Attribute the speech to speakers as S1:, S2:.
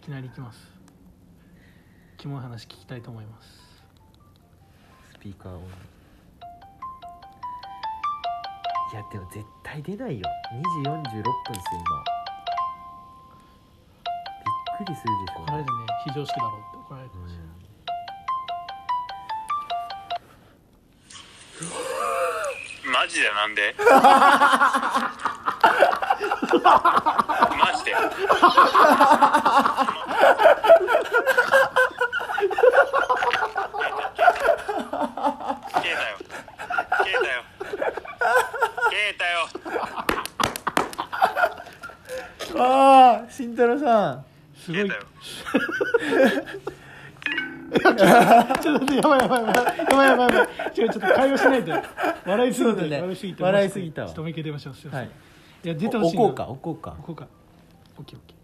S1: いきなり行きます。キモい話聞きたいと思います。
S2: スピーカーオン。いやでも絶対出ないよ。2時46分っすよ今。びっくりするでしょ
S1: 怒られるね非常識だろうって怒られるかもしれない
S3: マジでなんで？マジでケータよケータよケータよ。
S2: ああ慎太郎さん。
S1: すごい
S3: ケータよ。
S1: ちょっと待ってやばいやばいやばい。やばいやばいやばい。ちょっと会話しないで。笑いすぎて、
S2: そうだね。
S1: 笑いすぎて
S2: 笑いすぎたわ。
S1: ちょっともう一回出ましょうすいません、
S2: はい
S1: い、や出てほしい
S2: こうか置こうか
S1: 置こうかオッケーオッケー